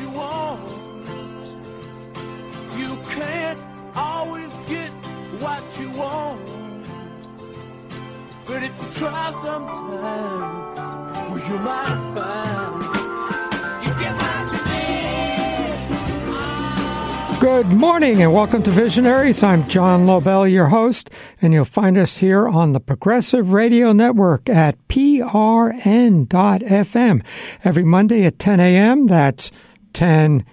you want. You can't always get what you want. But if you try sometimes, well, you might find. Good morning and welcome to Visionaries. I'm John Lobell, your host, and you'll find us here on the Progressive Radio Network at prn.fm every Monday at 10 a.m. That's 10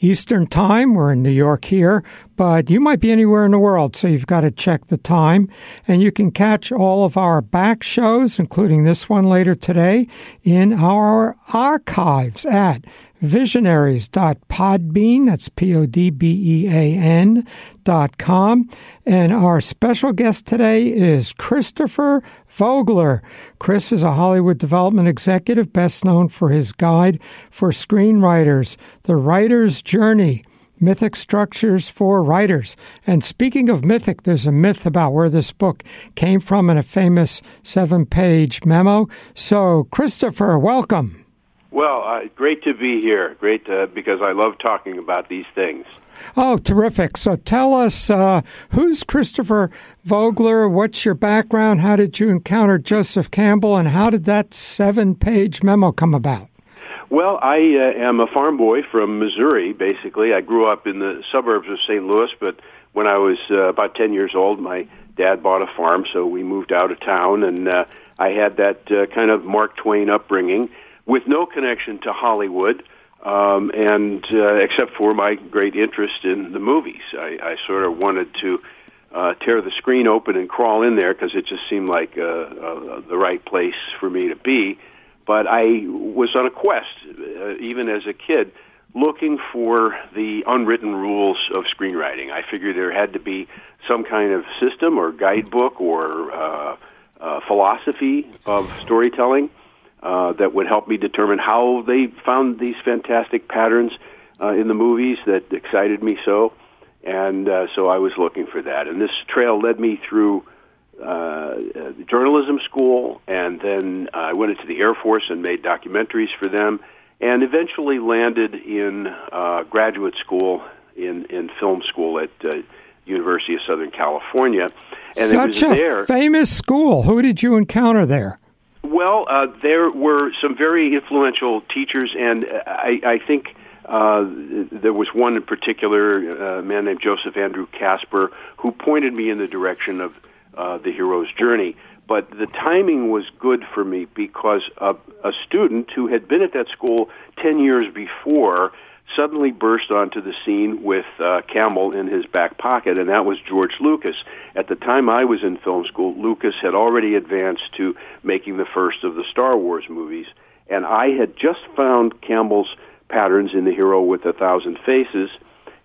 Eastern Time. We're in New York here, but you might be anywhere in the world, so you've got to check the time. And you can catch all of our back shows, including this one later today, in our archives at visionaries.podbean, that's P-O-D-B-E-A-N dot com. And our special guest today is Christopher Vogler. Chris is a Hollywood development executive, best known for his guide for screenwriters, The Writer's Journey. Mythic Structures for Writers. And speaking of mythic, there's a myth about where this book came from in a famous seven page memo. So, Christopher, welcome. Well, uh, great to be here. Great uh, because I love talking about these things. Oh, terrific. So tell us uh, who's Christopher Vogler? What's your background? How did you encounter Joseph Campbell? And how did that seven page memo come about? Well, I uh, am a farm boy from Missouri, basically. I grew up in the suburbs of St. Louis, but when I was uh, about 10 years old, my dad bought a farm, so we moved out of town, and uh, I had that uh, kind of Mark Twain upbringing with no connection to Hollywood, um, and uh, except for my great interest in the movies. I, I sort of wanted to uh, tear the screen open and crawl in there because it just seemed like uh, uh, the right place for me to be. But I was on a quest, uh, even as a kid, looking for the unwritten rules of screenwriting. I figured there had to be some kind of system or guidebook or uh, uh, philosophy of storytelling that would help me determine how they found these fantastic patterns uh, in the movies that excited me so. And uh, so I was looking for that. And this trail led me through uh, journalism school, and then I went into the Air Force and made documentaries for them, and eventually landed in uh, graduate school in, in film school at uh, University of Southern California. And Such it was a there. famous school. Who did you encounter there? Well, uh, there were some very influential teachers, and I, I think uh, there was one in particular, uh, a man named Joseph Andrew Casper, who pointed me in the direction of uh, the hero's journey. But the timing was good for me because a, a student who had been at that school 10 years before suddenly burst onto the scene with uh, Campbell in his back pocket, and that was George Lucas. At the time I was in film school, Lucas had already advanced to making the first of the Star Wars movies, and I had just found Campbell's patterns in The Hero with a Thousand Faces,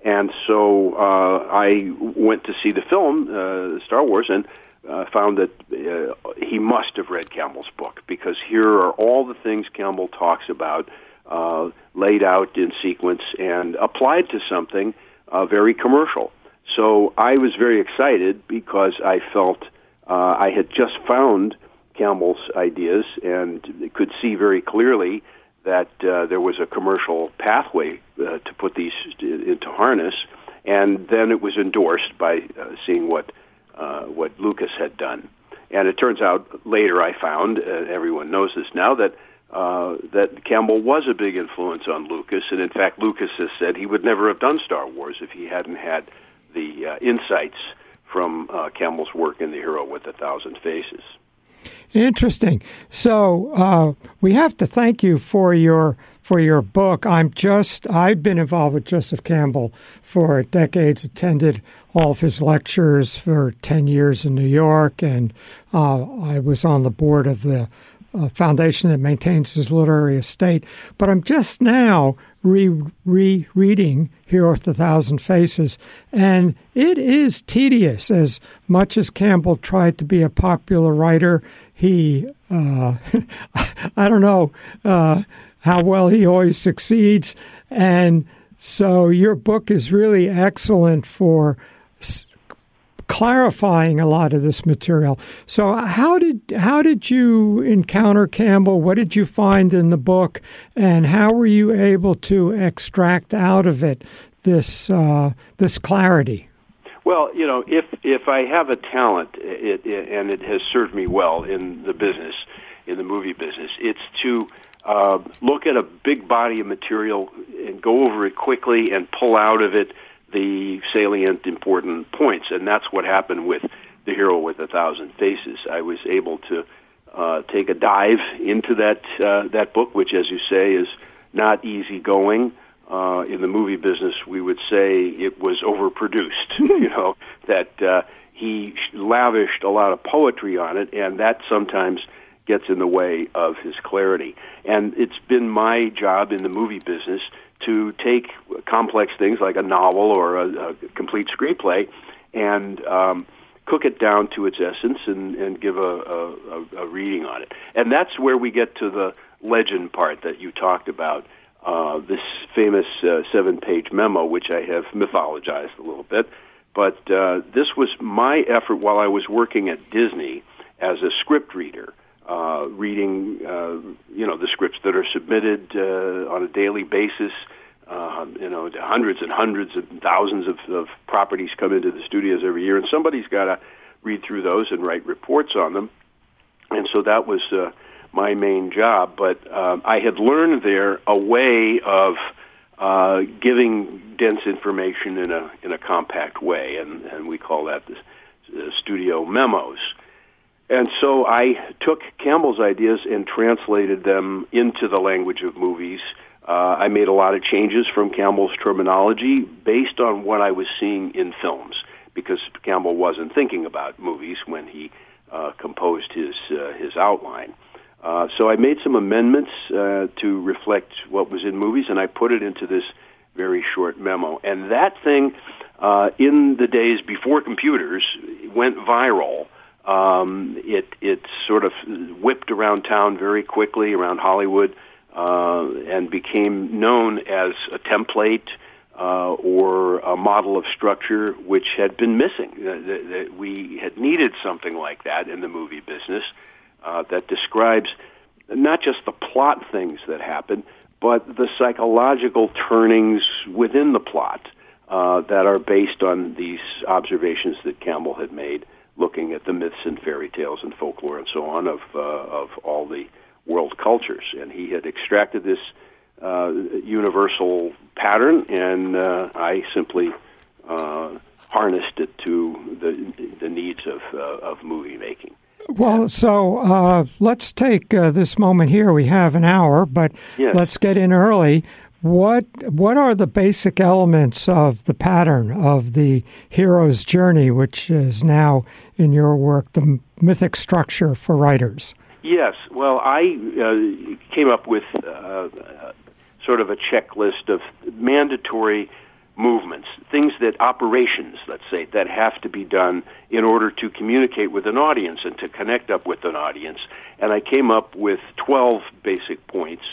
and so uh, I went to see the film, uh, Star Wars, and uh, found that uh, he must have read Campbell's book because here are all the things Campbell talks about uh, laid out in sequence and applied to something uh, very commercial. So I was very excited because I felt uh, I had just found Campbell's ideas and could see very clearly that uh, there was a commercial pathway uh, to put these into harness. And then it was endorsed by uh, seeing what uh, what Lucas had done. And it turns out later I found, uh, everyone knows this now, that uh, that Campbell was a big influence on Lucas, and in fact, Lucas has said he would never have done Star Wars if he hadn't had the uh, insights from uh, Campbell's work in The Hero with a Thousand Faces. Interesting. So uh, we have to thank you for your for your book. I'm just I've been involved with Joseph Campbell for decades. Attended all of his lectures for ten years in New York, and uh, I was on the board of the uh, foundation that maintains his literary estate. But I'm just now re reading Hero with a Thousand Faces, and it is tedious. As much as Campbell tried to be a popular writer, he, uh, I don't know uh, how well he always succeeds. And so your book is really excellent for clarifying a lot of this material. So how did how did you encounter Campbell? What did you find in the book, and how were you able to extract out of it this uh, this clarity? Well, you know, if if I have a talent, it, it, and it has served me well in the business, in the movie business, it's to uh, look at a big body of material and go over it quickly and pull out of it the salient, important points, and that's what happened with the hero with a thousand faces. I was able to uh, take a dive into that uh, that book, which, as you say, is not easy going uh, in the movie business, we would say it was overproduced. you know that uh, he lavished a lot of poetry on it, and that sometimes gets in the way of his clarity. And it's been my job in the movie business to take complex things like a novel or a, a complete screenplay and um, cook it down to its essence and, and give a, a, a reading on it. And that's where we get to the legend part that you talked about uh, this famous uh, seven-page memo, which I have mythologized a little bit. But uh, this was my effort while I was working at Disney as a script reader, uh, reading uh, you know the scripts that are submitted uh, on a daily basis. Uh, you know, hundreds and hundreds and thousands of, of properties come into the studios every year, and somebody's got to read through those and write reports on them. And so that was uh, my main job. But um, I had learned there a way of uh, giving dense information in a in a compact way, and, and we call that the, the studio memos. And so I took Campbell's ideas and translated them into the language of movies. Uh, I made a lot of changes from Campbell's terminology based on what I was seeing in films, because Campbell wasn't thinking about movies when he uh, composed his uh, his outline. Uh, so I made some amendments uh, to reflect what was in movies, and I put it into this very short memo. And that thing, uh, in the days before computers, went viral. Um, it it sort of whipped around town very quickly around Hollywood, uh, and became known as a template. Uh, or a model of structure which had been missing. Uh, we had needed something like that in the movie business uh, that describes not just the plot things that happen, but the psychological turnings within the plot uh, that are based on these observations that Campbell had made, looking at the myths and fairy tales and folklore and so on of uh, of all the world cultures. And he had extracted this uh, universal pattern, and uh, I simply uh, harnessed it to the the needs of uh, of movie making. Well, so uh, let's take uh, this moment here. We have an hour, but yes. let's get in early. What what are the basic elements of the pattern of the hero's journey, which is now in your work the mythic structure for writers? Yes. Well, I uh, came up with uh, sort of a checklist of mandatory movements, things that operations, let's say, that have to be done in order to communicate with an audience and to connect up with an audience. And I came up with 12 basic points,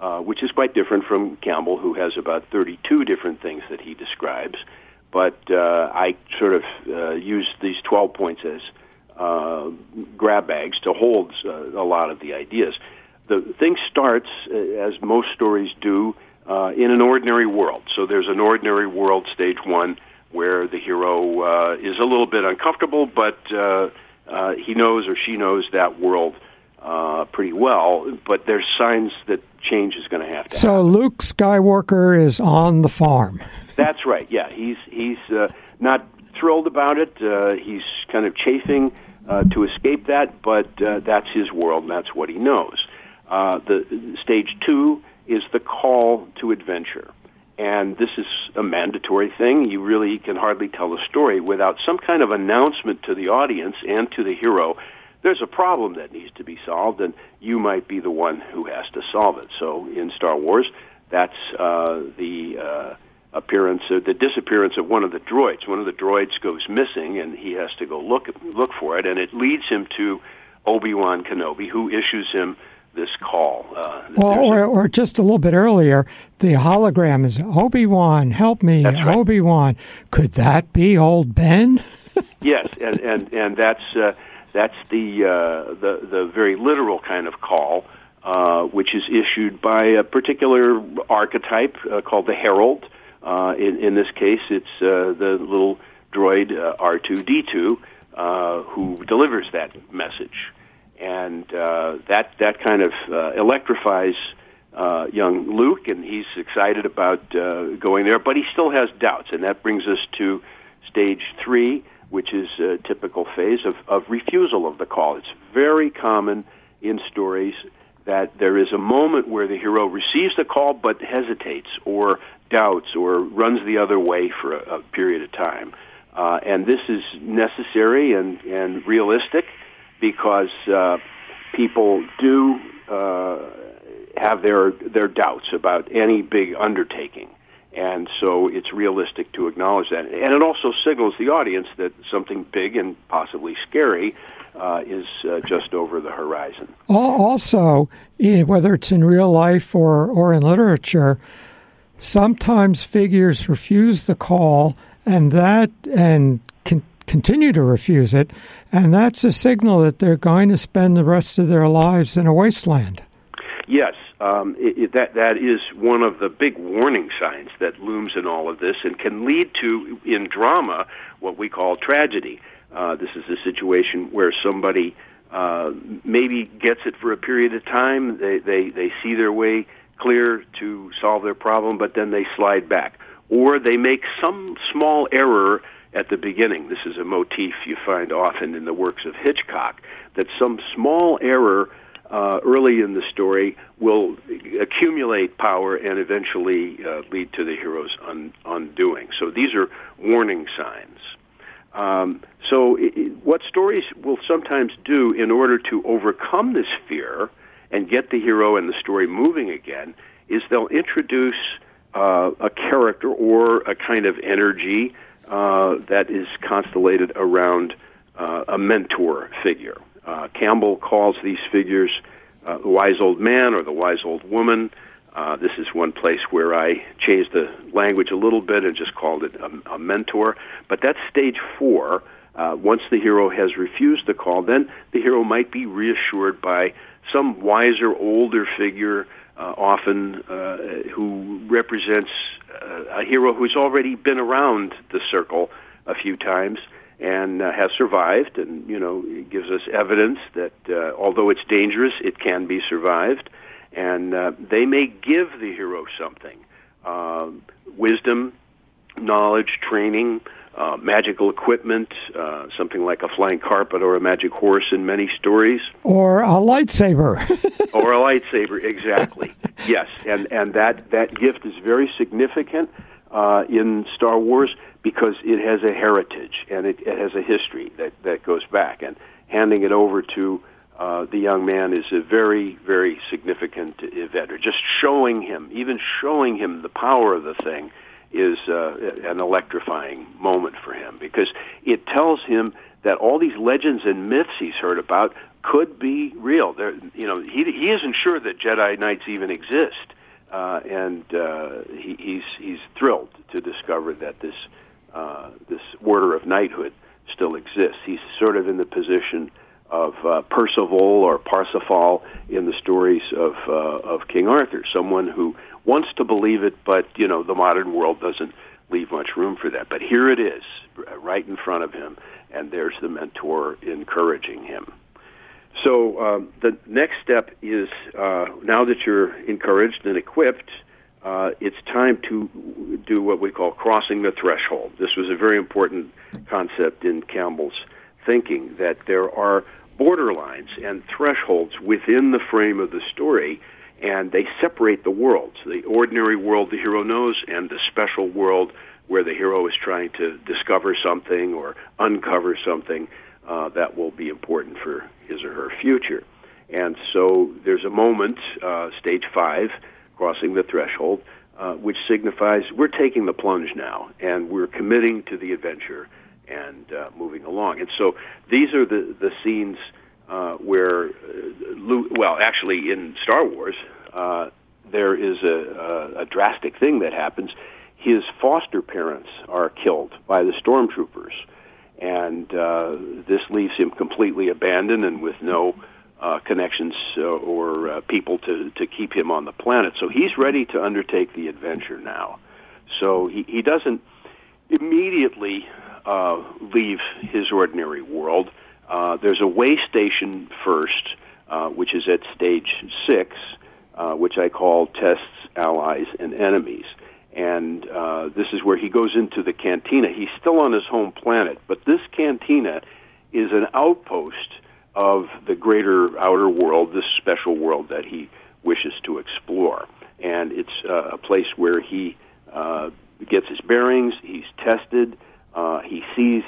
uh, which is quite different from Campbell, who has about 32 different things that he describes. But uh, I sort of uh, used these 12 points as uh, grab bags to hold uh, a lot of the ideas. The thing starts, uh, as most stories do, uh, in an ordinary world. So there's an ordinary world, stage one, where the hero uh, is a little bit uncomfortable, but uh, uh, he knows or she knows that world uh, pretty well. But there's signs that change is going to have to. So happen. Luke Skywalker is on the farm. That's right. Yeah, he's he's uh, not thrilled about it. Uh, he's kind of chafing uh, to escape that, but uh, that's his world, and that's what he knows. Uh, the stage two is the call to adventure. And this is a mandatory thing. You really can hardly tell a story without some kind of announcement to the audience and to the hero. There's a problem that needs to be solved, and you might be the one who has to solve it. So in Star Wars, that's uh, the uh, appearance, uh, the disappearance of one of the droids. One of the droids goes missing, and he has to go look look for it, and it leads him to Obi Wan Kenobi, who issues him this call. Uh, well, or, a, or just a little bit earlier, the hologram is Obi Wan, help me, right. Obi Wan. Could that be old Ben? yes, and and and that's uh, that's the uh, the the very literal kind of call, uh, which is issued by a particular archetype uh, called the herald. Uh, in in this case, it's uh, the little droid uh, R2D2 uh, who delivers that message, and that that kind of electrifies young Luke, and he's excited about going there, but he still has doubts, and that brings us to stage three, which is a typical phase of, of refusal of the call. It's very common in stories that there is a moment where the hero receives the call but hesitates or doubts or runs the other way for a, a period of time. Uh, and this is necessary and, and realistic because uh, people do uh, have their their doubts about any big undertaking. And so it's realistic to acknowledge that. And it also signals the audience that something big and possibly scary uh, is uh, just over the horizon. Also, whether it's in real life or, or in literature, sometimes figures refuse the call and that and can continue to refuse it, and that's a signal that they're going to spend the rest of their lives in a wasteland. Yes, um, it, it, that that is one of the big warning signs that looms in all of this, and can lead to in drama what we call tragedy. Uh, this is a situation where somebody uh, maybe gets it for a period of time. They they they see their way clear to solve their problem, but then they slide back, or they make some small error at the beginning. This is a motif you find often in the works of Hitchcock. That some small error uh, early in the story will accumulate power and eventually uh, lead to the hero's un- undoing. So these are warning signs. Um, so it, what stories will sometimes do in order to overcome this fear and get the hero and the story moving again is they'll introduce uh, a character or a kind of energy uh, that is constellated around uh, a mentor figure. Uh, Campbell calls these figures uh, the wise old man or the wise old woman. Uh, this is one place where I changed the language a little bit and just called it a, a mentor. But that's stage four. Uh, once the hero has refused the call, then the hero might be reassured by some wiser, older figure, uh, often uh, who represents uh, a hero who's already been around the circle a few times and uh, has survived, and you know it gives us evidence that uh, although it's dangerous, it can be survived, and uh, they may give the hero something: uh, wisdom, knowledge, training. Uh, magical equipment, uh, something like a flying carpet or a magic horse in many stories, or a lightsaber, or a lightsaber, exactly. yes, and and that that gift is very significant uh, in Star Wars because it has a heritage and it, it has a history that, that goes back. And handing it over to uh, the young man is a very, very significant event. Or just showing him, even showing him the power of the thing, is uh, an electrifying moment for him because it tells him that all these legends and myths he's heard about could be real. There, you know, he he isn't sure that Jedi Knights even exist, uh, and uh, he, he's he's thrilled to discover that this uh, this order of knighthood still exists. He's sort of in the position of uh, Percival or Parsifal in the stories of uh, of King Arthur, someone who wants to believe it, but you know the modern world doesn't leave much room for that. But here it is, right in front of him, and there's the mentor encouraging him. So um, the next step is uh, now that you're encouraged and equipped, uh, it's time to do what we call crossing the threshold. This was a very important concept in Campbell's thinking that there are borderlines and thresholds within the frame of the story, and they separate the worlds the ordinary world the hero knows and the special world where the hero is trying to discover something or uncover something uh, that will be important for his or her future. And so there's a moment, uh, stage five, crossing the threshold, uh, which signifies we're taking the plunge now and we're committing to the adventure and uh, moving along. And so these are the the scenes uh, where, uh, well, actually in Star Wars, uh, there is a, a, a drastic thing that happens. His foster parents are killed by the stormtroopers, and uh, this leaves him completely abandoned and with no uh, connections uh, or uh, people to, to keep him on the planet. So he's ready to undertake the adventure now. So he, he doesn't immediately uh, leave his ordinary world. Uh, there's a way station first, uh, which is at stage six, uh, which I call tests, allies, and enemies. And uh, this is where he goes into the cantina. He's still on his home planet, but this cantina is an outpost of the greater outer world, this special world that he wishes to explore. And it's uh, a place where he uh, gets his bearings, he's tested, uh, he sees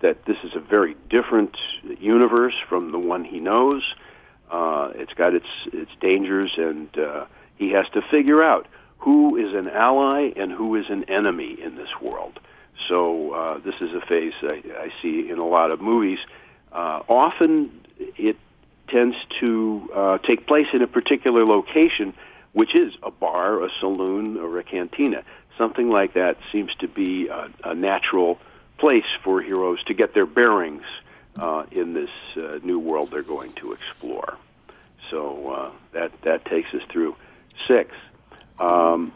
that this is a very different universe from the one he knows. Uh, it's got its its dangers, and uh, he has to figure out who is an ally and who is an enemy in this world. So uh, this is a phase I, I see in a lot of movies. Uh, often it tends to uh, take place in a particular location, which is a bar, a saloon, or a cantina. Something like that seems to be a, a natural place for heroes to get their bearings uh, in this uh, new world they're going to explore. So uh, that that takes us through six. Um,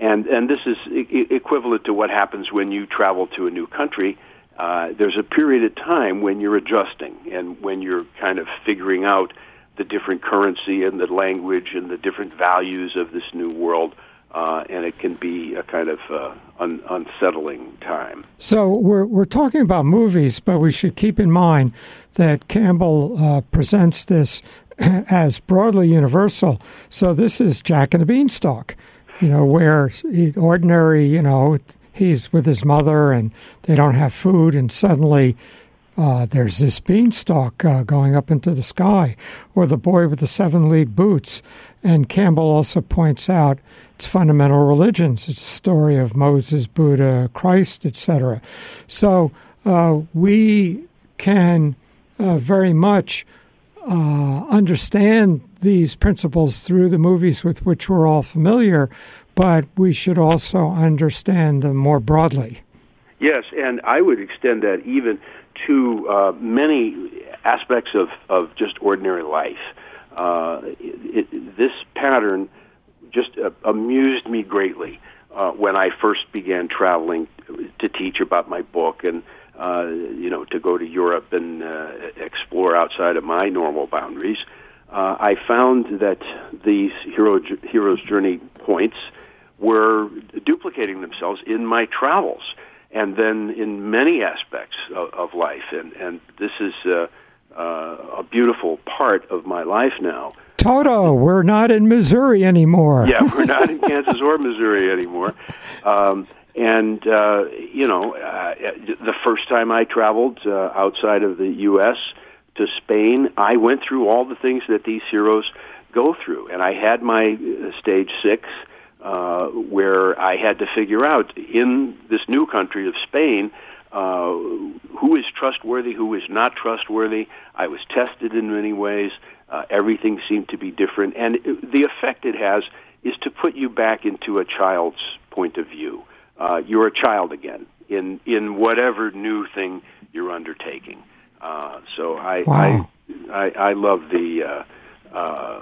and and this is e- equivalent to what happens when you travel to a new country. Uh, there's a period of time when you're adjusting and when you're kind of figuring out the different currency and the language and the different values of this new world. Uh, and it can be a kind of uh, un- unsettling time. So we're we're talking about movies, but we should keep in mind that Campbell uh, presents this as broadly universal. So this is Jack and the Beanstalk, you know, where he, ordinary, you know, he's with his mother and they don't have food, and suddenly uh, there's this beanstalk uh, going up into the sky, or the boy with the seven league boots. And Campbell also points out it's fundamental religions. It's a story of Moses, Buddha, Christ, etc. So uh, we can uh, very much uh, understand these principles through the movies with which we're all familiar, but we should also understand them more broadly. Yes, and I would extend that even to uh, many aspects of, of just ordinary life. Uh, it, it, this pattern just uh, amused me greatly uh, when I first began traveling to teach about my book and uh, you know, to go to Europe and uh, explore outside of my normal boundaries. Uh, I found that these hero hero's journey points were duplicating themselves in my travels, and then in many aspects of, of life. And and this is uh, uh, a beautiful part of my life now. Toto, we're not in Missouri anymore. yeah, we're not in Kansas or Missouri anymore. Um, and uh, you know, uh, the first time I traveled uh, outside of the U.S. to Spain, I went through all the things that these heroes go through, and I had my uh, stage six, uh, where I had to figure out in this new country of Spain. Uh, who is trustworthy, who is not trustworthy. I was tested in many ways. Uh, everything seemed to be different. And it, the effect it has is to put you back into a child's point of view uh, you're a child again in in whatever new thing you're undertaking. Uh, so I, wow. I, I I love the uh, uh,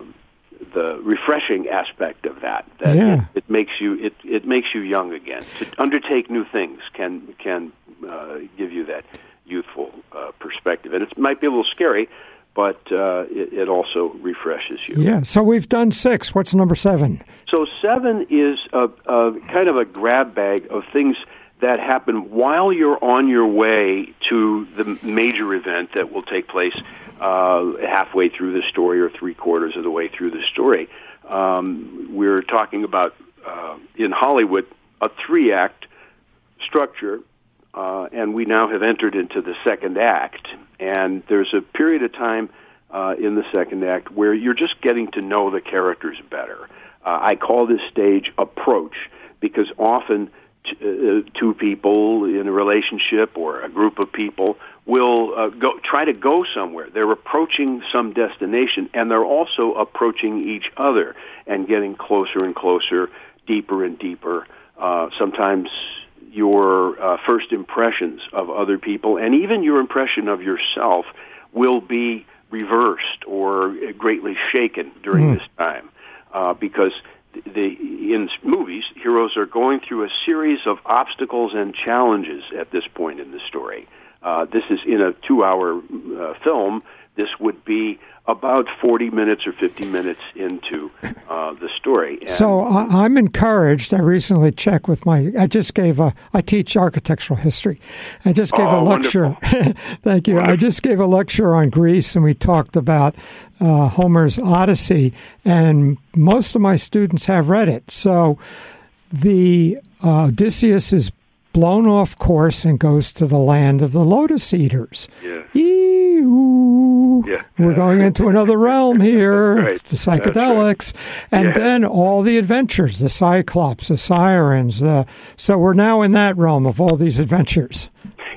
the refreshing aspect of that. That yeah. it, it makes you it, it makes you young again. To undertake new things can can uh, give you that youthful uh, perspective, and it might be a little scary, but uh, it, it, also refreshes you. Yeah. So we've done six. What's number seven? So seven is a, a kind of a grab bag of things that happen while you're on your way to the major event that will take place uh, halfway through the story or three quarters of the way through the story. Um, we're talking about uh, in Hollywood a three act structure uh, and we now have entered into the second act. And there's a period of time uh, in the second act where you're just getting to know the characters better. Uh, I call this stage approach because often t- uh, two people in a relationship or a group of people will uh, go try to go somewhere. They're approaching some destination, and they're also approaching each other and getting closer and closer, deeper and deeper. Uh, sometimes your uh, first impressions of other people and even your impression of yourself will be reversed or greatly shaken during mm. this time uh, because the, in movies heroes are going through a series of obstacles and challenges at this point in the story. Uh, this is in a two-hour uh, film. This would be about 40 minutes or 50 minutes into uh, the story. And so I'm encouraged. I recently checked with my, I just gave a, I teach architectural history. I just gave oh, a lecture. Thank you. Wonderful. I just gave a lecture on Greece and we talked about uh, Homer's Odyssey, and most of my students have read it. So the uh, Odysseus is blown off course and goes to the land of the lotus eaters. Yeah. Yeah. We're going into another realm here. right. It's the psychedelics. Right. And yeah. then all the adventures, the Cyclops, the Sirens. The, so we're now in that realm of all these adventures.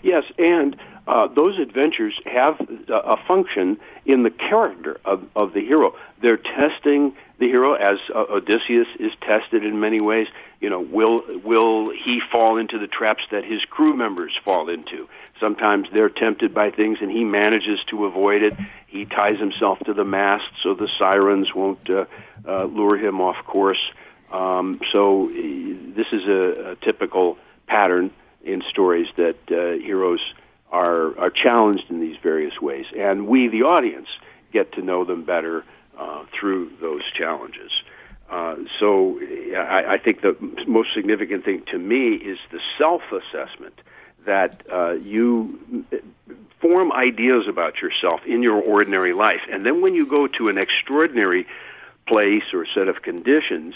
Yes, and uh, those adventures have a function in the character of, of the hero. They're testing the hero as uh, Odysseus is tested in many ways. You know, will will he fall into the traps that his crew members fall into? Sometimes they're tempted by things, and he manages to avoid it. He ties himself to the mast so the sirens won't uh, uh, lure him off course. Um, so this is a, a typical pattern in stories that uh, heroes are are challenged in these various ways, and we, the audience, get to know them better uh, through those challenges. Uh, so I, I think the most significant thing to me is the self-assessment that uh, you form ideas about yourself in your ordinary life, and then when you go to an extraordinary place or set of conditions,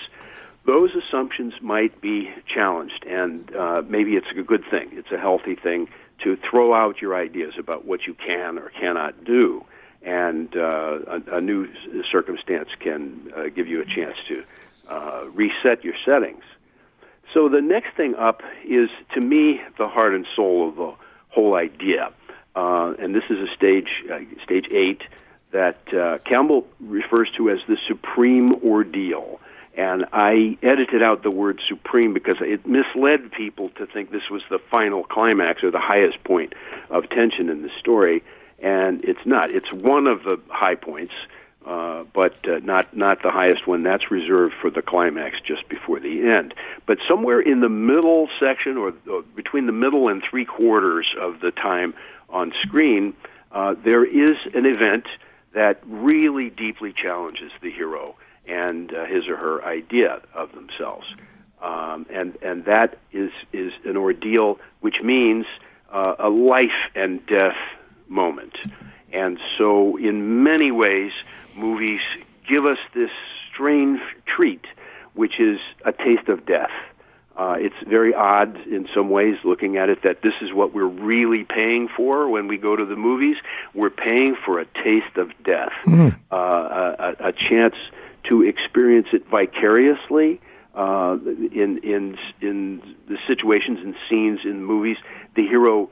those assumptions might be challenged, and uh, maybe it's a good thing. It's a healthy thing to throw out your ideas about what you can or cannot do and uh, a, a, new circumstance can uh, give you a chance to uh, reset your settings. So the next thing up is, to me, the heart and soul of the whole idea, uh, and this is a stage, uh, stage eight, that uh, Campbell refers to as the supreme ordeal. And I edited out the word supreme because it misled people to think this was the final climax or the highest point of tension in the story and it's not. It's one of the high points, uh, but uh, not not the highest one. That's reserved for the climax just before the end. But somewhere in the middle section, or, or between the middle and three quarters of the time on screen, uh, there is an event that really deeply challenges the hero and uh, his or her idea of themselves. Um, and and that is is an ordeal, which means uh, a life and death moment. And so, in many ways, movies give us this strange treat, which is a taste of death. Uh, it's very odd in some ways looking at it that this is what we're really paying for when we go to the movies. We're paying for a taste of death, mm. uh, a, a, chance to experience it vicariously uh, in in in the situations and scenes in movies. The hero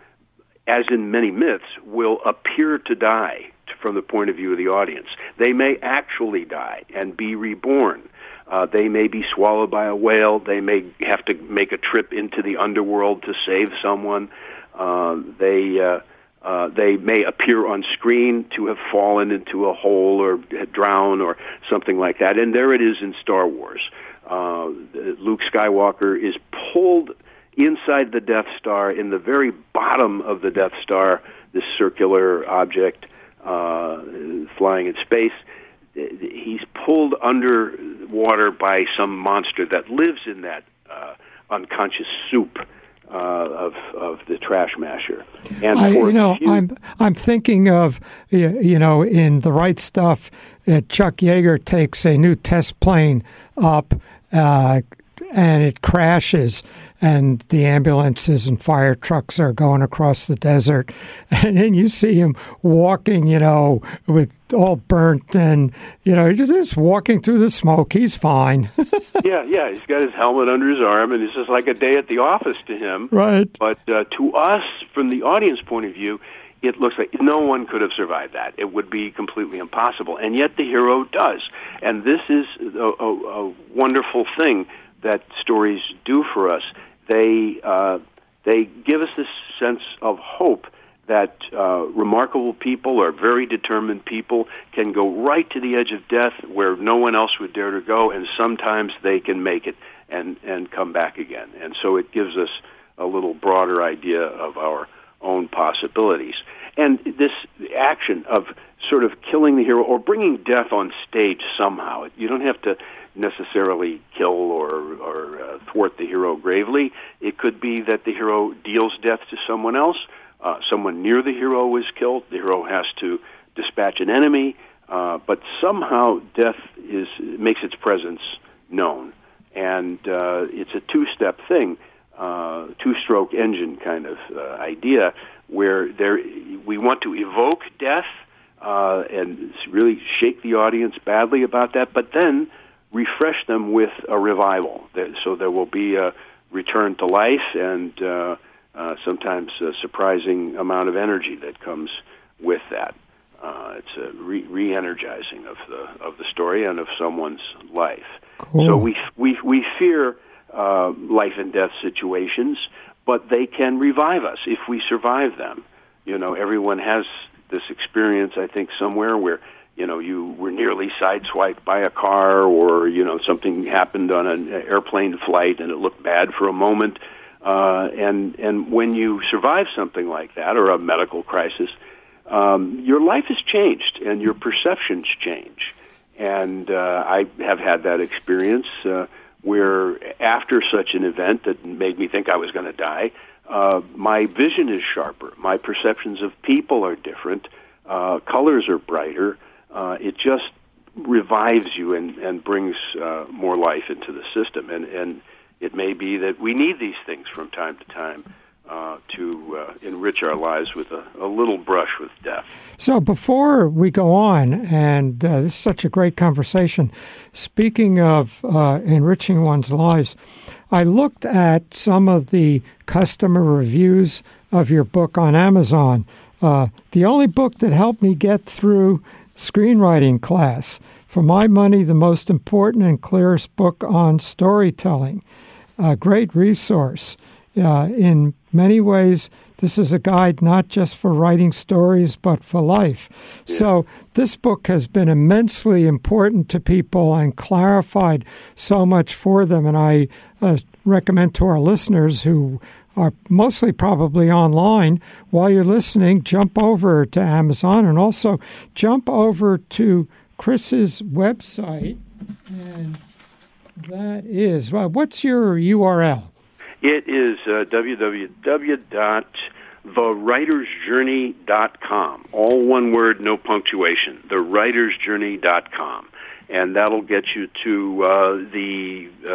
as in many myths, will appear to die from the point of view of the audience. They may actually die and be reborn. Uh, they may be swallowed by a whale. They may have to make a trip into the underworld to save someone. Uh, they uh, uh, they may appear on screen to have fallen into a hole or drown or something like that. And there it is in Star Wars. Uh, Luke Skywalker is pulled inside the Death Star, in the very bottom of the Death Star, this circular object uh, flying in space. He's pulled underwater by some monster that lives in that uh, unconscious soup uh, of of the trash masher. And I, you know. I'm I'm thinking of you know in the right stuff. Uh, Chuck Yeager takes a new test plane up. Uh, and it crashes and the ambulances and fire trucks are going across the desert and then you see him walking you know with all burnt and you know he's just walking through the smoke he's fine yeah yeah he's got his helmet under his arm and it's just like a day at the office to him right but uh, to us from the audience point of view it looks like no one could have survived that. It would be completely impossible. And yet the hero does. And this is a, a, a wonderful thing that stories do for us. they uh, they give us this sense of hope that uh, remarkable people or very determined people can go right to the edge of death where no one else would dare to go, and sometimes they can make it and and come back again. And so it gives us a little broader idea of our own possibilities. And this action of sort of killing the hero or bringing death on stage somehow. You don't have to necessarily kill or, or uh, thwart the hero gravely. It could be that the hero deals death to someone else. Uh, someone near the hero is killed. The hero has to dispatch an enemy, uh, but somehow death is makes its presence known, and uh, it's a two-step thing, uh, two-stroke engine kind of uh, idea, where there we want to evoke death uh, and really shake the audience badly about that, but then refresh them with a revival. So there will be a return to life and uh, uh, sometimes a surprising amount of energy that comes with that. Uh, it's a re- re-energizing of the of the story and of someone's life. Cool. So we we we fear uh, life and death situations, but they can revive us if we survive them. You know, everyone has this experience, I think, somewhere where you know you were nearly sideswiped by a car, or you know something happened on an airplane flight and it looked bad for a moment. Uh, and and when you survive something like that, or a medical crisis, um, your life has changed and your perceptions change. And uh, I have had that experience uh, where after such an event that made me think I was going to die, uh, my vision is sharper. My perceptions of people are different. Uh, colors are brighter. Uh, it just revives you and, and brings uh, more life into the system. And, and it may be that we need these things from time to time uh, to uh, enrich our lives with a, a, little brush with death. So, before we go on, and uh, this is such a great conversation, speaking of uh, enriching one's lives, I looked at some of the customer reviews of your book on Amazon. Uh, the only book that helped me get through screenwriting class. For my money, the most important and clearest book on storytelling. A great resource. Uh, in many ways, this is a guide not just for writing stories, but for life. Yeah. So, this book has been immensely important to people and clarified so much for them. And I uh, recommend to our listeners who are mostly probably online while you're listening, jump over to Amazon and also jump over to Chris's website. And that is, well, what's your URL? It is uh, www.thewritersjourney.com. All one word, no punctuation. Thewritersjourney.com. And that'll get you to uh, the uh,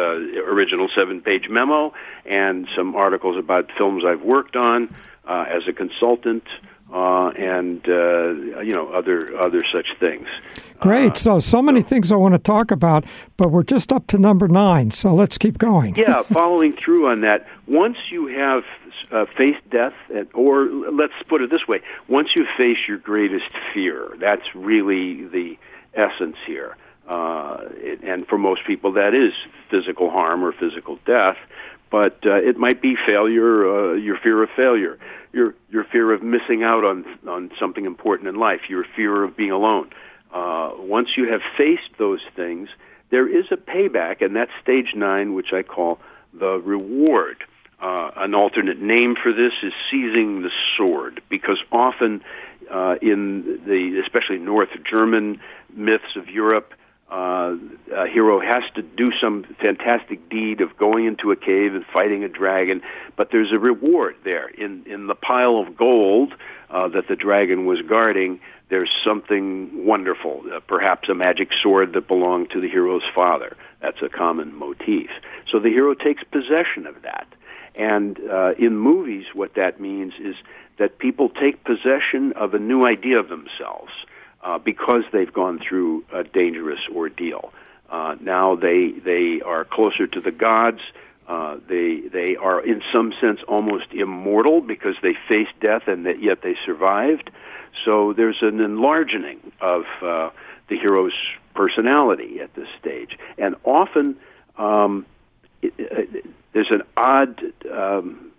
original seven-page memo and some articles about films I've worked on uh, as a consultant. Uh, and uh, you know other other such things. Great. Uh, so so many things I want to talk about, but we're just up to number nine. So let's keep going. yeah, following through on that. Once you have uh, faced death, or let's put it this way: once you face your greatest fear, that's really the essence here. Uh, and for most people, that is physical harm or physical death. But uh, it might be failure, uh, your fear of failure your your fear of missing out on on something important in life, your fear of being alone. Uh, once you have faced those things, there is a payback, and that's stage nine, which I call the reward. Uh, an alternate name for this is seizing the sword, because often uh, in the especially North German myths of Europe, uh, a hero has to do some fantastic deed of going into a cave and fighting a dragon, but there's a reward there in in the pile of gold uh, that the dragon was guarding. There's something wonderful, uh, perhaps a magic sword that belonged to the hero's father. That's a common motif. So the hero takes possession of that. And uh, in movies, what that means is that people take possession of a new idea of themselves uh, because they've gone through a dangerous ordeal. Uh, now they they are closer to the gods. Uh, they they are in some sense almost immortal because they faced death and that yet they survived. So there's an enlarging of uh, the hero's personality at this stage, and often um, it, it, there's an odd um,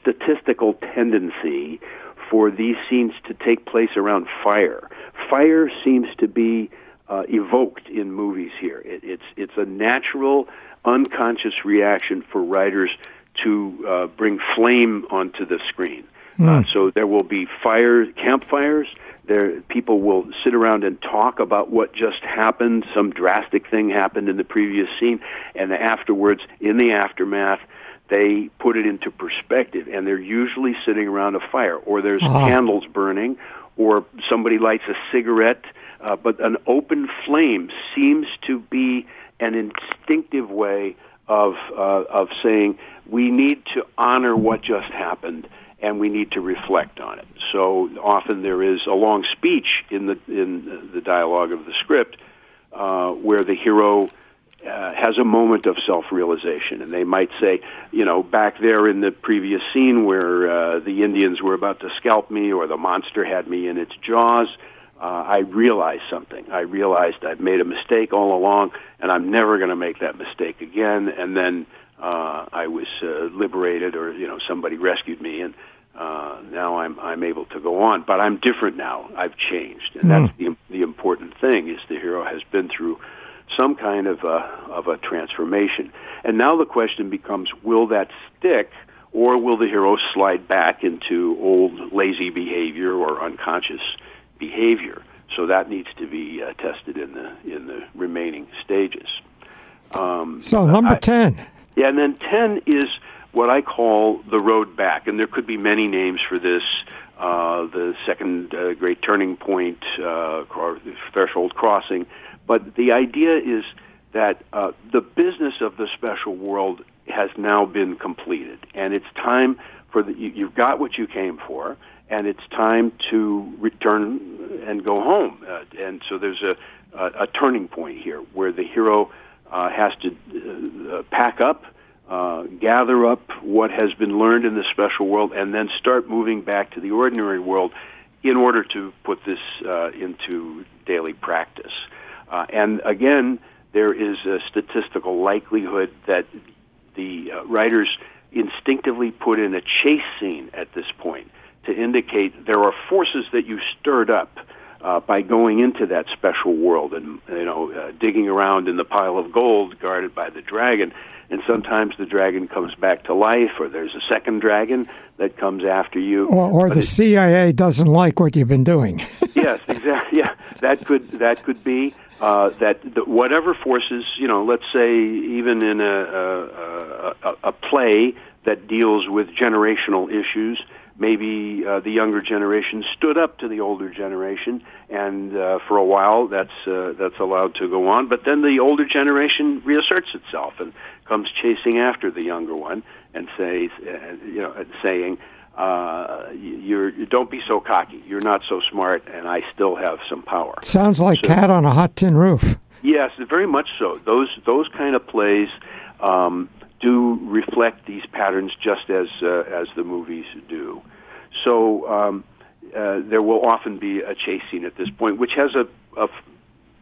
statistical tendency for these scenes to take place around fire. Fire seems to be uh, evoked in movies here. It, it's it's a natural, unconscious reaction for writers to uh, bring flame onto the screen. Mm. Uh, so there will be fire campfires. There, people will sit around and talk about what just happened. Some drastic thing happened in the previous scene, and afterwards, in the aftermath, they put it into perspective and they're usually sitting around a fire or there's uh-huh. candles burning or somebody lights a cigarette uh, but an open flame seems to be an instinctive way of uh, of saying we need to honor what just happened and we need to reflect on it. So often there is a long speech in the in the dialogue of the script uh, where the hero uh, has a moment of self-realization, and they might say, you know, back there in the previous scene where uh, the Indians were about to scalp me, or the monster had me in its jaws, uh, I realized something. I realized I'd made a mistake all along, and I'm never going to make that mistake again. And then uh, I was uh, liberated, or you know, somebody rescued me, and uh, now I'm I'm able to go on. But I'm different now. I've changed, and mm. that's the the important thing. Is the hero has been through some kind of a, of a transformation. And now the question becomes, will that stick or will the hero slide back into old lazy behavior or unconscious behavior? So that needs to be uh, tested in the in the remaining stages. Um, so number I, ten. Yeah, and then ten is what I call the road back, and there could be many names for this. Uh, the second uh, great turning point, uh, threshold crossing. But the idea is that uh, the business of the special world has now been completed, and it's time for the, you, you've got what you came for, and it's time to return and go home. Uh, and so there's a, a, a turning point here where the hero uh, has to uh, pack up, uh, gather up what has been learned in the special world, and then start moving back to the ordinary world in order to put this uh, into daily practice. Uh, and again, there is a statistical likelihood that the uh, writers instinctively put in a chase scene at this point to indicate there are forces that you stirred up uh, by going into that special world and you know uh, digging around in the pile of gold guarded by the dragon. And sometimes the dragon comes back to life or there's a second dragon that comes after you. Or, or the CIA doesn't like what you've been doing. Yes exactly. Yeah that could that could be uh, that the, whatever forces, you know, let's say even in a, a, a, a play that deals with generational issues, maybe uh, the younger generation stood up to the older generation, and uh, for a while that's uh, that's allowed to go on. But then the older generation reasserts itself and comes chasing after the younger one and says, uh, you know, saying, uh, you're you don't be so cocky. You're not so smart, and I still have some power. Sounds like so, Cat on a Hot Tin Roof. Yes, very much so. Those those kind of plays um, do reflect these patterns just as uh, as the movies do. So um, uh, there will often be a chase scene at this point, which has a, a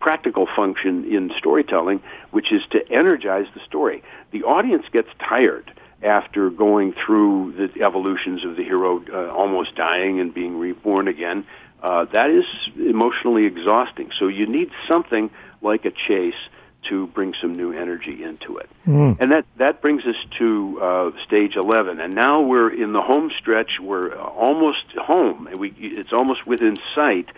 practical function in storytelling, which is to energize the story. The audience gets tired after going through the evolutions of the hero uh, almost dying and being reborn again, uh, that is emotionally exhausting. So you need something like a chase to bring some new energy into it. Mm. And that, that brings us to uh, stage 11. And now we're in the home stretch. We're almost home. We, it's almost within sight.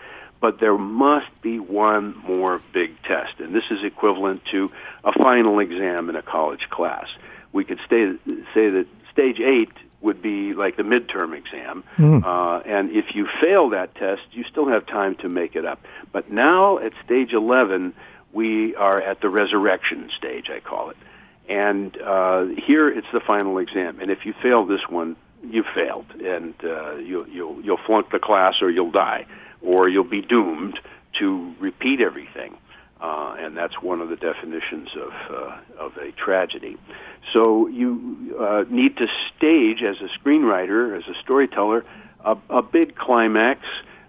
But there must be one more big test. And this is equivalent to a final exam in a college class we could stay, say that stage eight would be like the midterm exam. Mm. Uh, and if you fail that test, you still have time to make it up. But now at stage 11, we are at the resurrection stage, I call it. And uh, here it's the final exam. And if you fail this one, you failed, and uh, you, you'll you'll flunk the class, or you'll die, or you'll be doomed to repeat everything uh, and that's one of the definitions of uh, of a tragedy. So you uh, need to stage as a screenwriter, as a storyteller, a, a big climax,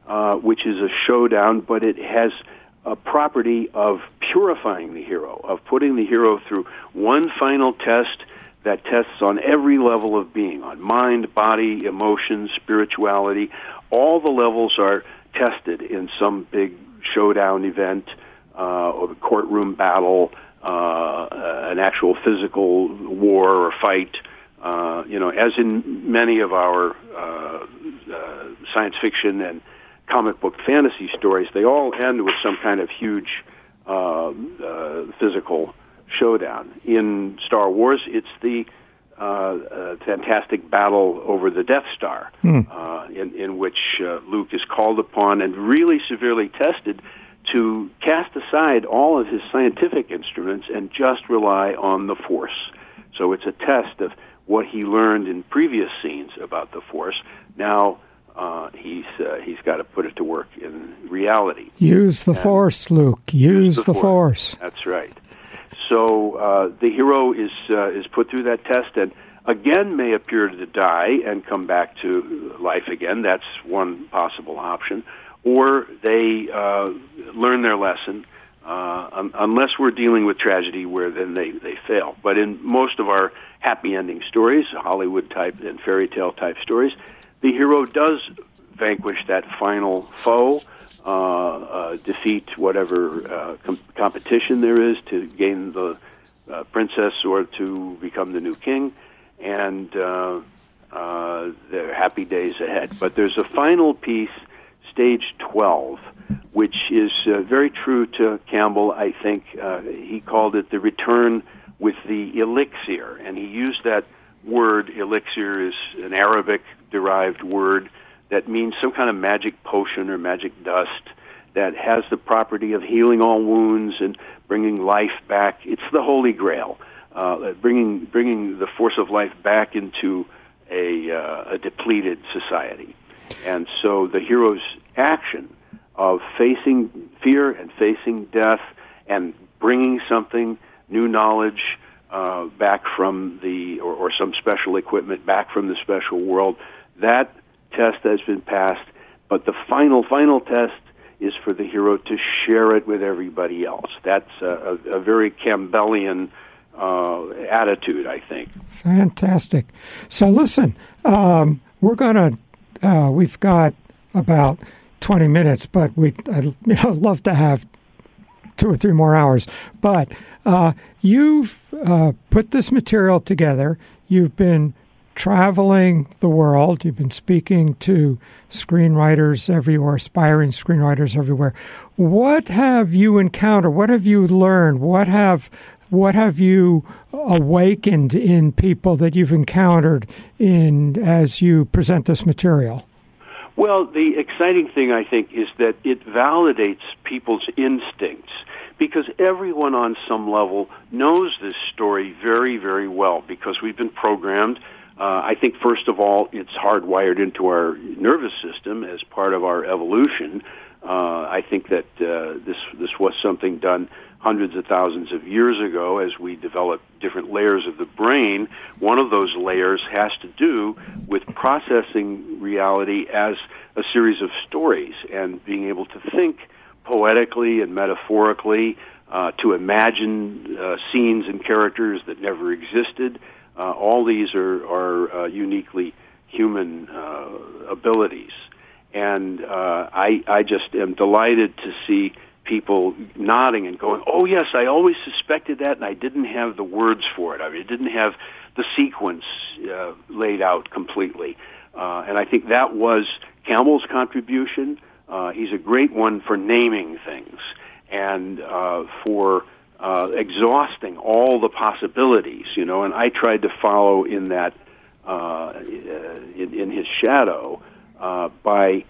uh, which is a showdown, but it has a property of purifying the hero, of putting the hero through one final test that tests on every level of being, on mind, body, emotions, spirituality. All the levels are tested in some big showdown event uh, or a courtroom battle, uh, an actual physical war or fight. Uh, you know, as in many of our uh, uh, science fiction and comic book fantasy stories, they all end with some kind of huge uh, uh, physical showdown. In Star Wars, it's the uh, uh, fantastic battle over the Death Star, Hmm. uh, in, in which uh, Luke is called upon and really severely tested to cast aside all of his scientific instruments and just rely on the Force. So it's a test of what he learned in previous scenes about the Force. Now uh, he's uh, he's got to put it to work in reality. Use the Force, Luke. Use the, the Force. That's right. So uh, the hero is uh, is put through that test and again may appear to die and come back to life again. That's one possible option. Or they uh, learn their lesson. Uh, un- unless we're dealing with tragedy, where then they, they fail. But in most of our happy ending stories, Hollywood type and fairy tale type stories, the hero does vanquish that final foe, uh, uh, defeat whatever uh, com- competition there is to gain the uh, princess or to become the new king, and uh, uh, there are happy days ahead. But there's a final piece, stage 12, which is uh, very true to Campbell, I think. Uh, he called it the return with the elixir, and he used that word, elixir is an Arabic derived word that means some kind of magic potion or magic dust that has the property of healing all wounds and bringing life back. It's the Holy Grail, uh, bringing bringing the force of life back into a, uh, a depleted society. And so the hero's action of facing fear and facing death and bringing something, new knowledge, uh, back from the, or, or some special equipment back from the special world, that test has been passed. But the final, final test is for the hero to share it with everybody else. That's a, a, a very Campbellian uh, attitude, I think. Fantastic. So listen, um, we're gonna. Uh, we've got about twenty minutes, but we I'd you know, love to have two or three more hours. But uh, you've uh, put this material together. You've been traveling the world. You've been speaking to screenwriters everywhere, aspiring screenwriters everywhere. What have you encountered? What have you learned? What have what have you awakened in people that you've encountered in as you present this material? Well, the exciting thing I think is that it validates people's instincts because everyone on some level knows this story very, very well because we've been programmed. Uh, I think first of all, it's hardwired into our nervous system as part of our evolution. Uh, I think that uh, this this was something done hundreds of thousands of years ago as we developed different layers of the brain. One of those layers has to do with processing reality as a series of stories and being able to think poetically and metaphorically, uh, to imagine uh, scenes and characters that never existed. Uh, all these are, are uh, uniquely human uh, abilities. And uh, I, I just am delighted to see people nodding and going, "Oh yes, I always suspected that, and I didn't have the words for it. I mean, didn't have the sequence uh, laid out completely." Uh, and I think that was Campbell's contribution. Uh, he's a great one for naming things and uh, for uh, exhausting all the possibilities, you know. And I tried to follow in that uh, in, in his shadow uh, by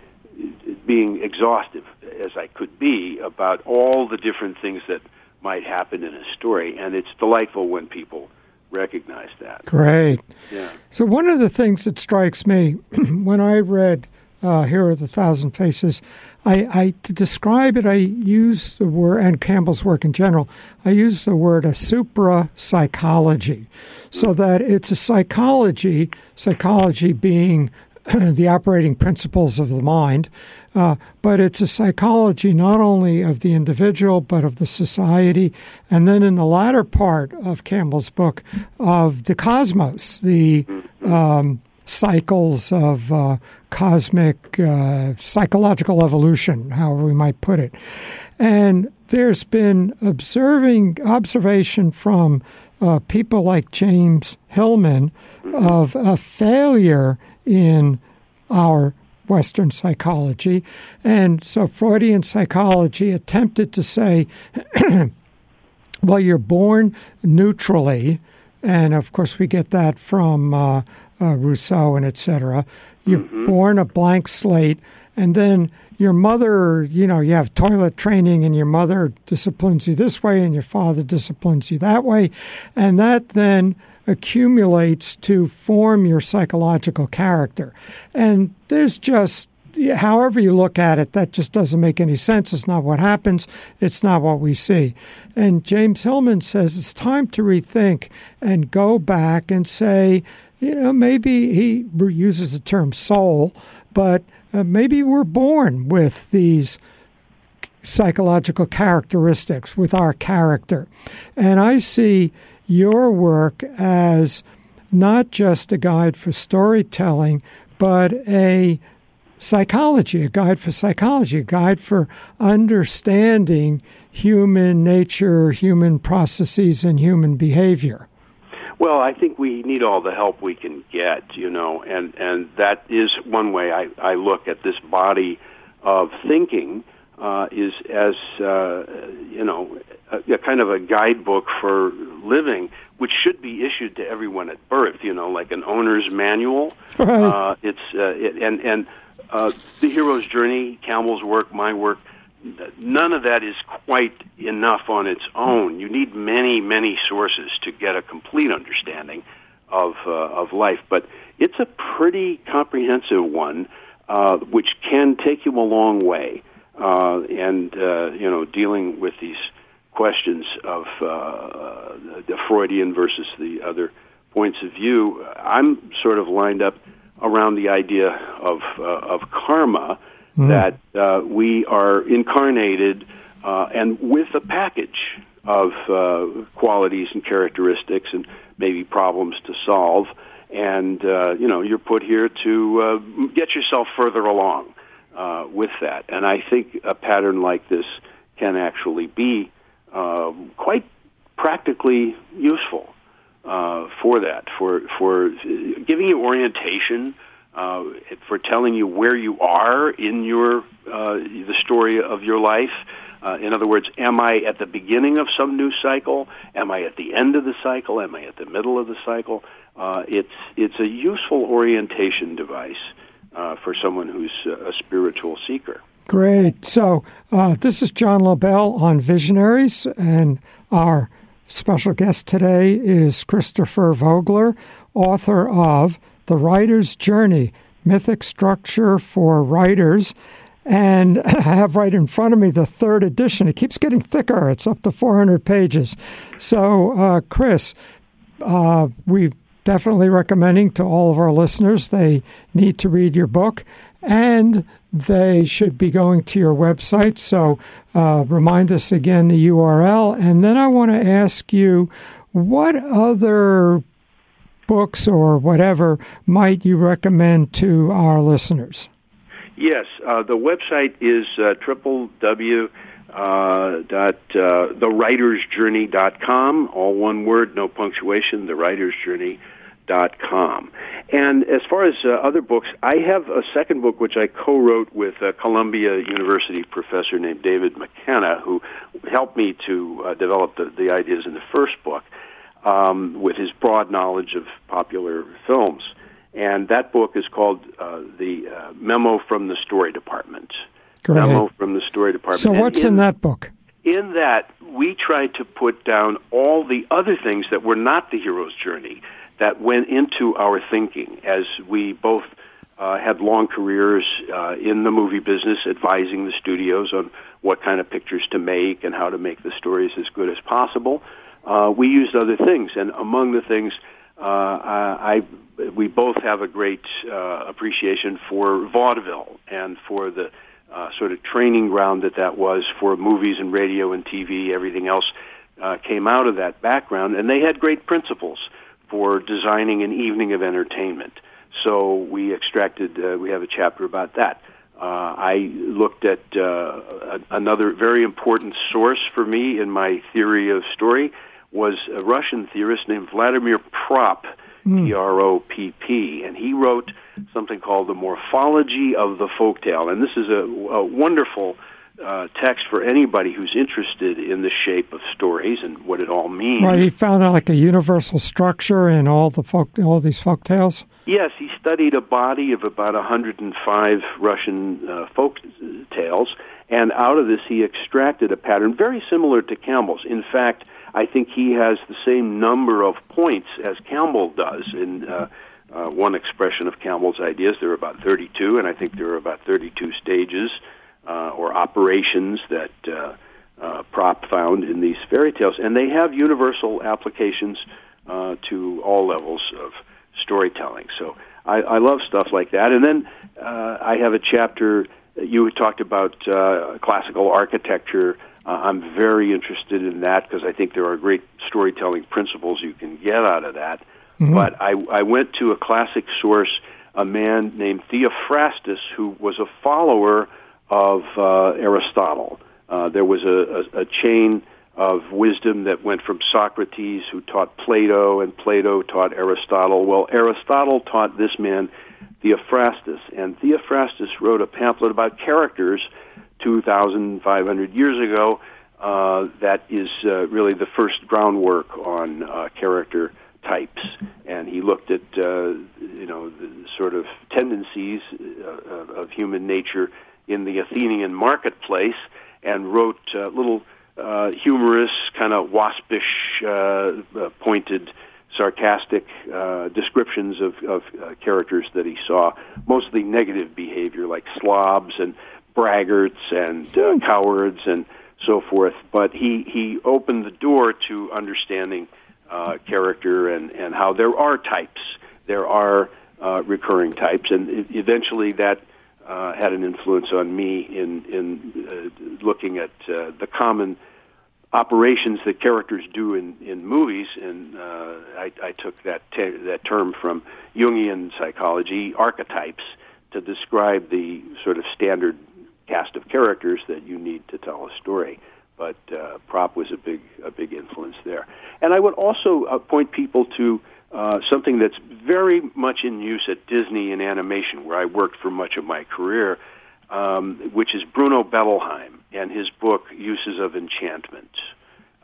being exhaustive as I could be about all the different things that might happen in a story, and it's delightful when people recognize that. Great. Yeah. So one of the things that strikes me when I read uh, "Hero with a Thousand Faces," I, I to describe it, I use the word and Campbell's work in general. I use the word a supra psychology, so that it's a psychology. Psychology being the operating principles of the mind, uh, but it's a psychology not only of the individual but of the society, and then in the latter part of Campbell's book of the cosmos, the um, cycles of uh, cosmic uh, psychological evolution, however we might put it, and there's been observing observation from uh, people like James Hillman of a failure in our Western psychology. And so Freudian psychology attempted to say, well, you're born neutrally. And of course, we get that from uh, uh, Rousseau and etc. You're mm-hmm. born a blank slate, and then your mother, you know, you have toilet training, and your mother disciplines you this way, and your father disciplines you that way, and that then accumulates to form your psychological character. And there's just, however you look at it, that just doesn't make any sense. It's not what happens, it's not what we see. And James Hillman says it's time to rethink and go back and say, you know, maybe he uses the term soul, but uh, maybe we're born with these psychological characteristics, with our character. And I see your work as not just a guide for storytelling, but a psychology, a guide for psychology, a guide for understanding human nature, human processes, and human behavior. Well, I think we need all the help we can get, you know, and and that is one way I, I look at this body of thinking uh, is as uh, you know a, a kind of a guidebook for living, which should be issued to everyone at birth, you know, like an owner's manual. Right. Uh, it's uh, it, and and uh, the hero's journey, Campbell's work, my work none of that is quite enough on its own. You need many, many sources to get a complete understanding of uh, of life. But it's a pretty comprehensive one, uh, which can take you a long way. Uh, and uh, you know, dealing with these questions of uh, the Freudian versus the other points of view, I'm sort of lined up around the idea of uh, of karma mm. that uh, we are incarnated uh, and with a package of uh, qualities and characteristics and maybe problems to solve. And, uh, you know, you're put here to uh, get yourself further along uh, with that. And I think a pattern like this can actually be uh, quite practically useful uh, for that, for, for giving you orientation, uh, for telling you where you are in your uh, the story of your life. Uh, in other words, am I at the beginning of some new cycle? Am I at the end of the cycle? Am I at the middle of the cycle? Uh, it's it's a useful orientation device uh, for someone who's a spiritual seeker. Great. So uh, this is John Lobell on Visionaries, and our special guest today is Christopher Vogler, author of the Writer's Journey Mythic Structure for Writers. And I have right in front of me the third edition. It keeps getting thicker, it's up to 400 pages. So, uh, Chris, uh, we definitely recommending to all of our listeners they need to read your book and they should be going to your website. So, uh, remind us again the URL. And then I want to ask you what other books or whatever might you recommend to our listeners? Yes, uh, the website is uh. Uh, dot, uh, all one word, no punctuation, thewritersjourney.com. And as far as uh, other books, I have a second book which I co-wrote with a Columbia University professor named David McKenna, who helped me to uh, develop the, the ideas in the first book um, with his broad knowledge of popular films. And that book is called uh, the uh, Memo from the Story Department. Memo from the Story Department. So, what's in, in that book? In that, we tried to put down all the other things that were not the hero's journey that went into our thinking as we both uh, had long careers uh, in the movie business, advising the studios on what kind of pictures to make and how to make the stories as good as possible uh, we used other things, and among the things uh, I, we both have a great uh, appreciation for vaudeville and for the uh, sort of training ground that that was for movies and radio and TV. Everything else uh, came out of that background, and they had great principles for designing an evening of entertainment. So we extracted. Uh, we have a chapter about that. Uh, I looked at uh, another very important source for me in my theory of story was a Russian theorist named Vladimir Propp, mm. P-R-O-P-P, and he wrote something called the Morphology of the Folktale, and this is a, a wonderful uh, text for anybody who's interested in the shape of stories and what it all means. Right, he found out like a universal structure in all the folk, all these folk tales. Yes, he studied a body of about 105 Russian uh, folk tales, and out of this he extracted a pattern very similar to Campbell's. In fact, I think he has the same number of points as Campbell does in. Uh, uh, one expression of Campbell's ideas. There are about 32, and I think there are about 32 stages uh, or operations that uh, uh, Propp found in these fairy tales, and they have universal applications uh, to all levels of storytelling. So I, I love stuff like that. And then uh, I have a chapter. You talked about uh, classical architecture. Uh, I'm very interested in that because I think there are great storytelling principles you can get out of that. Mm-hmm. But I, I went to a classic source, a man named Theophrastus, who was a follower of uh, Aristotle. Uh, there was a, a, a chain of wisdom that went from Socrates, who taught Plato, and Plato taught Aristotle. Well, Aristotle taught this man Theophrastus, and Theophrastus wrote a pamphlet about characters 2,500 years ago. Uh, that is uh, really the first groundwork on uh, character types, and he looked at uh, you know the sort of tendencies uh, of human nature in the Athenian marketplace and wrote uh, little uh, humorous, kind of waspish, uh, uh, pointed, sarcastic uh, descriptions of, of uh, characters that he saw, mostly negative behavior like slobs and braggarts and uh, hmm. cowards and so forth. But he, he opened the door to understanding uh, character and, and how there are types. There are uh, recurring types, and eventually that uh, had an influence on me in in uh, looking at uh, the common operations that characters do in in movies. And uh, I, I took that te- that term from Jungian psychology, archetypes, to describe the sort of standard cast of characters that you need to tell a story. But uh, Propp was a big a big influence there. And I would also uh, point people to uh, something that's very much in use at Disney in animation, where I worked for much of my career, um, which is Bruno Bettelheim and his book Uses of Enchantment.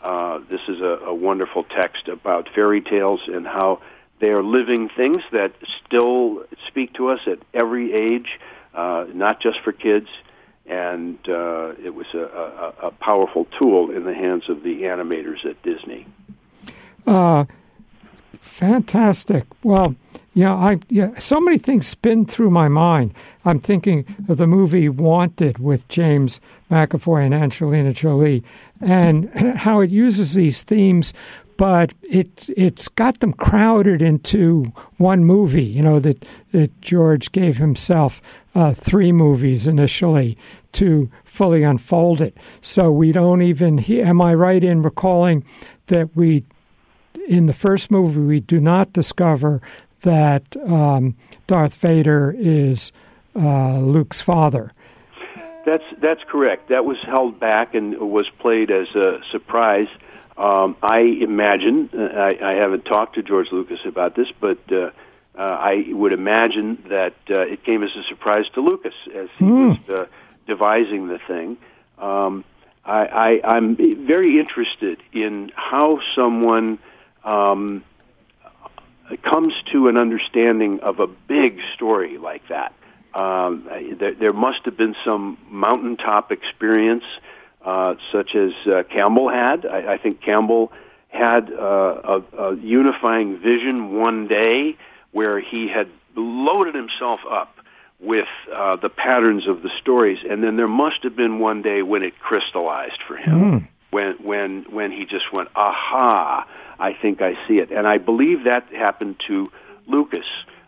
Uh, this is a, a wonderful text about fairy tales and how they are living things that still speak to us at every age, uh, not just for kids. And uh, it was a, a, a powerful tool in the hands of the animators at Disney. Uh, Fantastic. Well, yeah, I yeah, so many things spin through my mind. I'm thinking of the movie Wanted with James McAvoy and Angelina Jolie, and how it uses these themes, but it it's got them crowded into one movie. You know that, that George gave himself uh, three movies initially to fully unfold it. So we don't even. Am I right in recalling that we in the first movie, we do not discover that um, Darth Vader is uh, Luke's father. That's that's correct. That was held back and was played as a surprise. Um, I imagine I, I haven't talked to George Lucas about this, but uh, uh, I would imagine that uh, it came as a surprise to Lucas as he mm. was uh, devising the thing. Um, I, I, I'm very interested in how someone um, it comes to an understanding of a big story like that. Um, there, there must have been some mountaintop experience, uh, such as uh, Campbell had. I, I think Campbell had uh, a, a unifying vision one day where he had loaded himself up with uh, the patterns of the stories, and then there must have been one day when it crystallized for him. Mm. when when when he just went, aha, I think I see it, and I believe that happened to Lucas,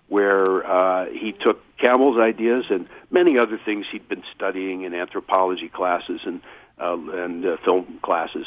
where uh, he took Campbell's ideas and many other things he'd been studying in anthropology classes and uh, and uh, film classes.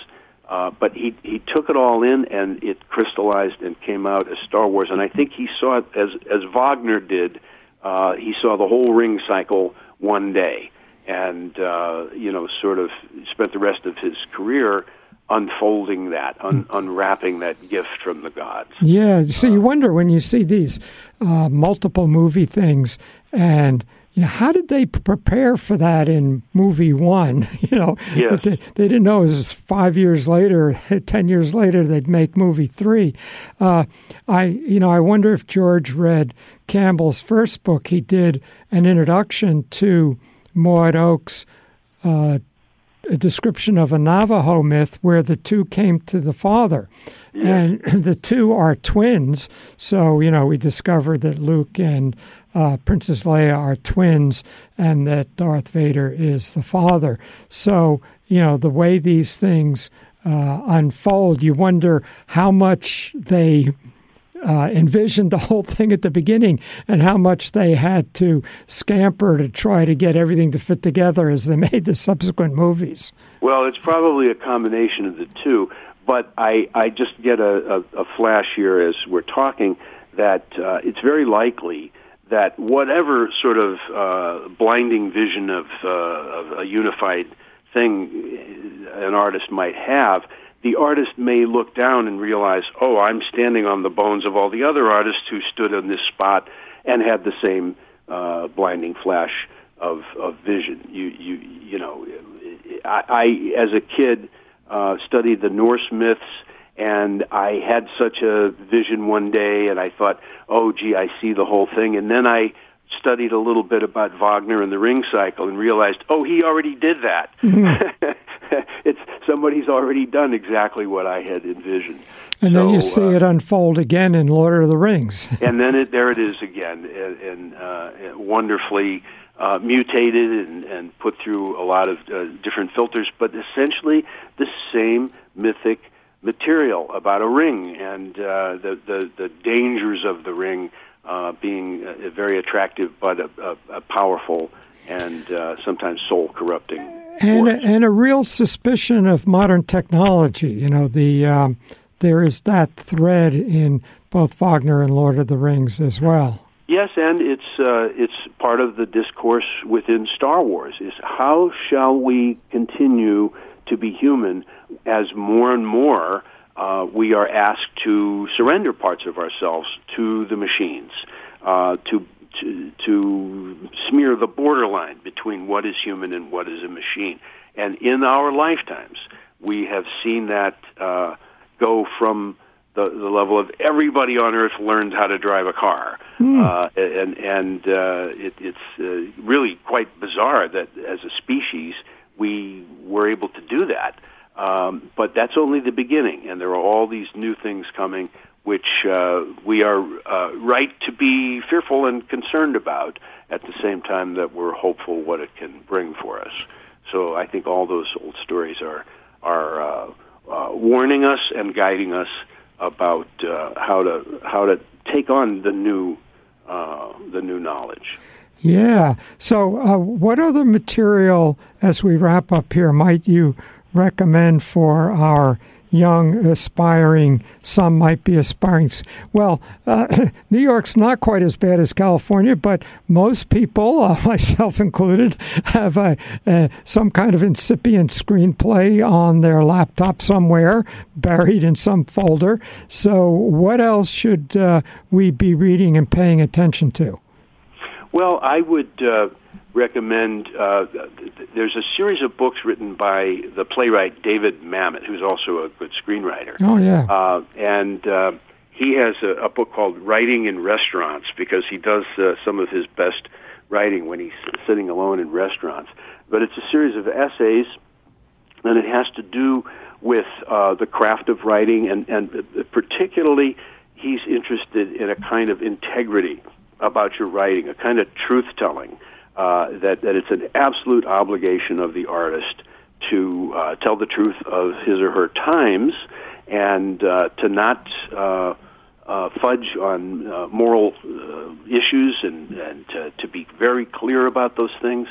Uh, but he he took it all in and it crystallized and came out as Star Wars. And I think he saw it as as Wagner did. Uh, he saw the whole ring cycle one day, and uh, you know, sort of spent the rest of his career unfolding that, un- unwrapping that gift from the gods. Yeah. So you wonder when you see these uh, multiple movie things, and you know, how did they prepare for that in movie one? You know, yes. they, they, didn't know it was five years later, ten years later, they'd make movie three. Uh, I, you know, I wonder if George read Campbell's first book. He did an introduction to Maud Oakes' uh, a description of a Navajo myth where the two came to the father. Yes. And the two are twins. So, you know, we discovered that Luke and uh, Princess Leia are twins and that Darth Vader is the father. So, you know, the way these things uh, unfold, you wonder how much they uh, envisioned the whole thing at the beginning and how much they had to scamper to try to get everything to fit together as they made the subsequent movies. Well, it's probably a combination of the two, but I, I just get a, a, a flash here as we're talking that uh, it's very likely that whatever sort of uh, blinding vision of, uh, of a unified thing an artist might have, the artist may look down and realize, oh, I'm standing on the bones of all the other artists who stood in this spot and had the same uh, blinding flash of, of vision. You, you, you know, I, I as a kid uh, studied the Norse myths, and I had such a vision one day, and I thought, oh, gee, I see the whole thing, and then I studied a little bit about Wagner and the Ring Cycle and realized, oh, he already did that. Mm-hmm. it's somebody's already done exactly what I had envisioned. And so, then you see uh, it unfold again in Lord of the Rings. and then it, there it is again, and, and uh, wonderfully uh, mutated and, and put through a lot of uh, different filters, but essentially the same mythic material about a ring and uh, the, the the dangers of the ring uh, being uh, very attractive but a, a, a powerful and uh, sometimes soul corrupting. And a, and a real suspicion of modern technology. You know, the um, there is that thread in both Wagner and Lord of the Rings as well. Yes, and it's uh, it's part of the discourse within Star Wars. Is how shall we continue to be human as more and more uh, we are asked to surrender parts of ourselves to the machines, uh, to, to to smear the borderline between what is human and what is a machine. And in our lifetimes, we have seen that uh, go from the, the level of everybody on Earth learned how to drive a car, Hmm. uh, and and uh, it, it's uh, really quite bizarre that as a species we were able to do that. Um, but that's only the beginning, and there are all these new things coming, which uh, we are uh, right to be fearful and concerned about. At the same time that we're hopeful what it can bring for us. So I think all those old stories are are uh, uh, warning us and guiding us about uh, how to how to take on the new uh, the new knowledge. Yeah. So, what other material, as we wrap up here, might you recommend for our young aspiring some might be aspiring well uh, new york's not quite as bad as california but most people uh, myself included have a, some kind of incipient screenplay on their laptop somewhere buried in some folder. So what else should uh, we be reading and paying attention to? Well i would uh, recommend uh, there's a series of books written by the playwright David Mamet, who's also a good screenwriter. Oh yeah, uh, and uh, he has a, a book called Writing in Restaurants because he does uh, some of his best writing when he's sitting alone in restaurants. But it's a series of essays, and it has to do with uh, the craft of writing, and, and particularly he's interested in a kind of integrity about your writing, a kind of truth telling uh, that that it's an absolute obligation of the artist to uh, tell the truth of his or her times and uh, to not uh, uh, fudge on uh, moral uh, issues and, and to, to be very clear about those things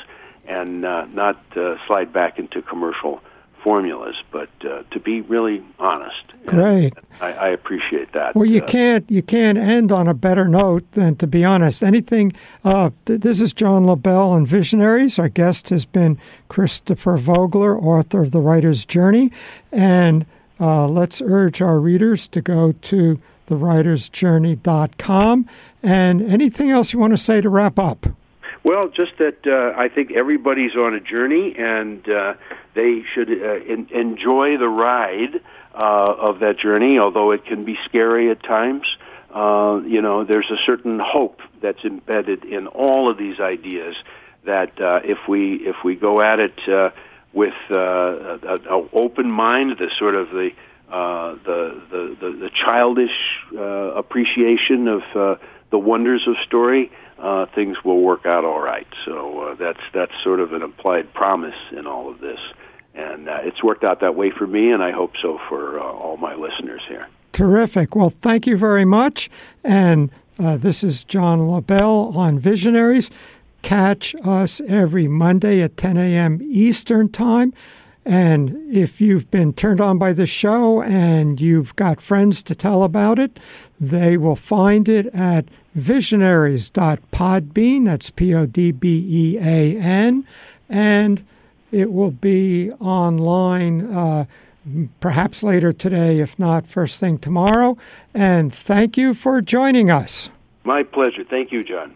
and uh, not uh, slide back into commercial formulas, but uh, to be really honest. Great. I, I, appreciate that. Well, you uh, can't you can't end on a better note than to be honest. Anything. Uh, th- this is John Lobell and Visionaries. Our guest has been Christopher Vogler, author of The Writer's Journey, and uh, let's urge our readers to go to thewritersjourney.com. And anything else you want to say to wrap up? Well, just that uh, I think everybody's on a journey, and uh, they should uh, in, enjoy the ride uh, of that journey, although it can be scary at times. Uh, you know, there's a certain hope that's embedded in all of these ideas that uh, if we if we go at it uh, with uh, an open mind, the sort of the uh, the, the, the childish uh, appreciation of uh, the wonders of story, uh, things will work out all right. So uh, that's that's sort of an implied promise in all of this, and uh, it's worked out that way for me, and I hope so for uh, all my listeners here. Terrific. Well, thank you very much. And uh, this is John Lobell on Visionaries. Catch us every Monday at 10 a.m. Eastern Time. And if you've been turned on by the show and you've got friends to tell about it, they will find it at visionaries.podbean. That's P O D B E A N. And it will be online uh, perhaps later today, if not first thing tomorrow. And thank you for joining us. My pleasure. Thank you, John.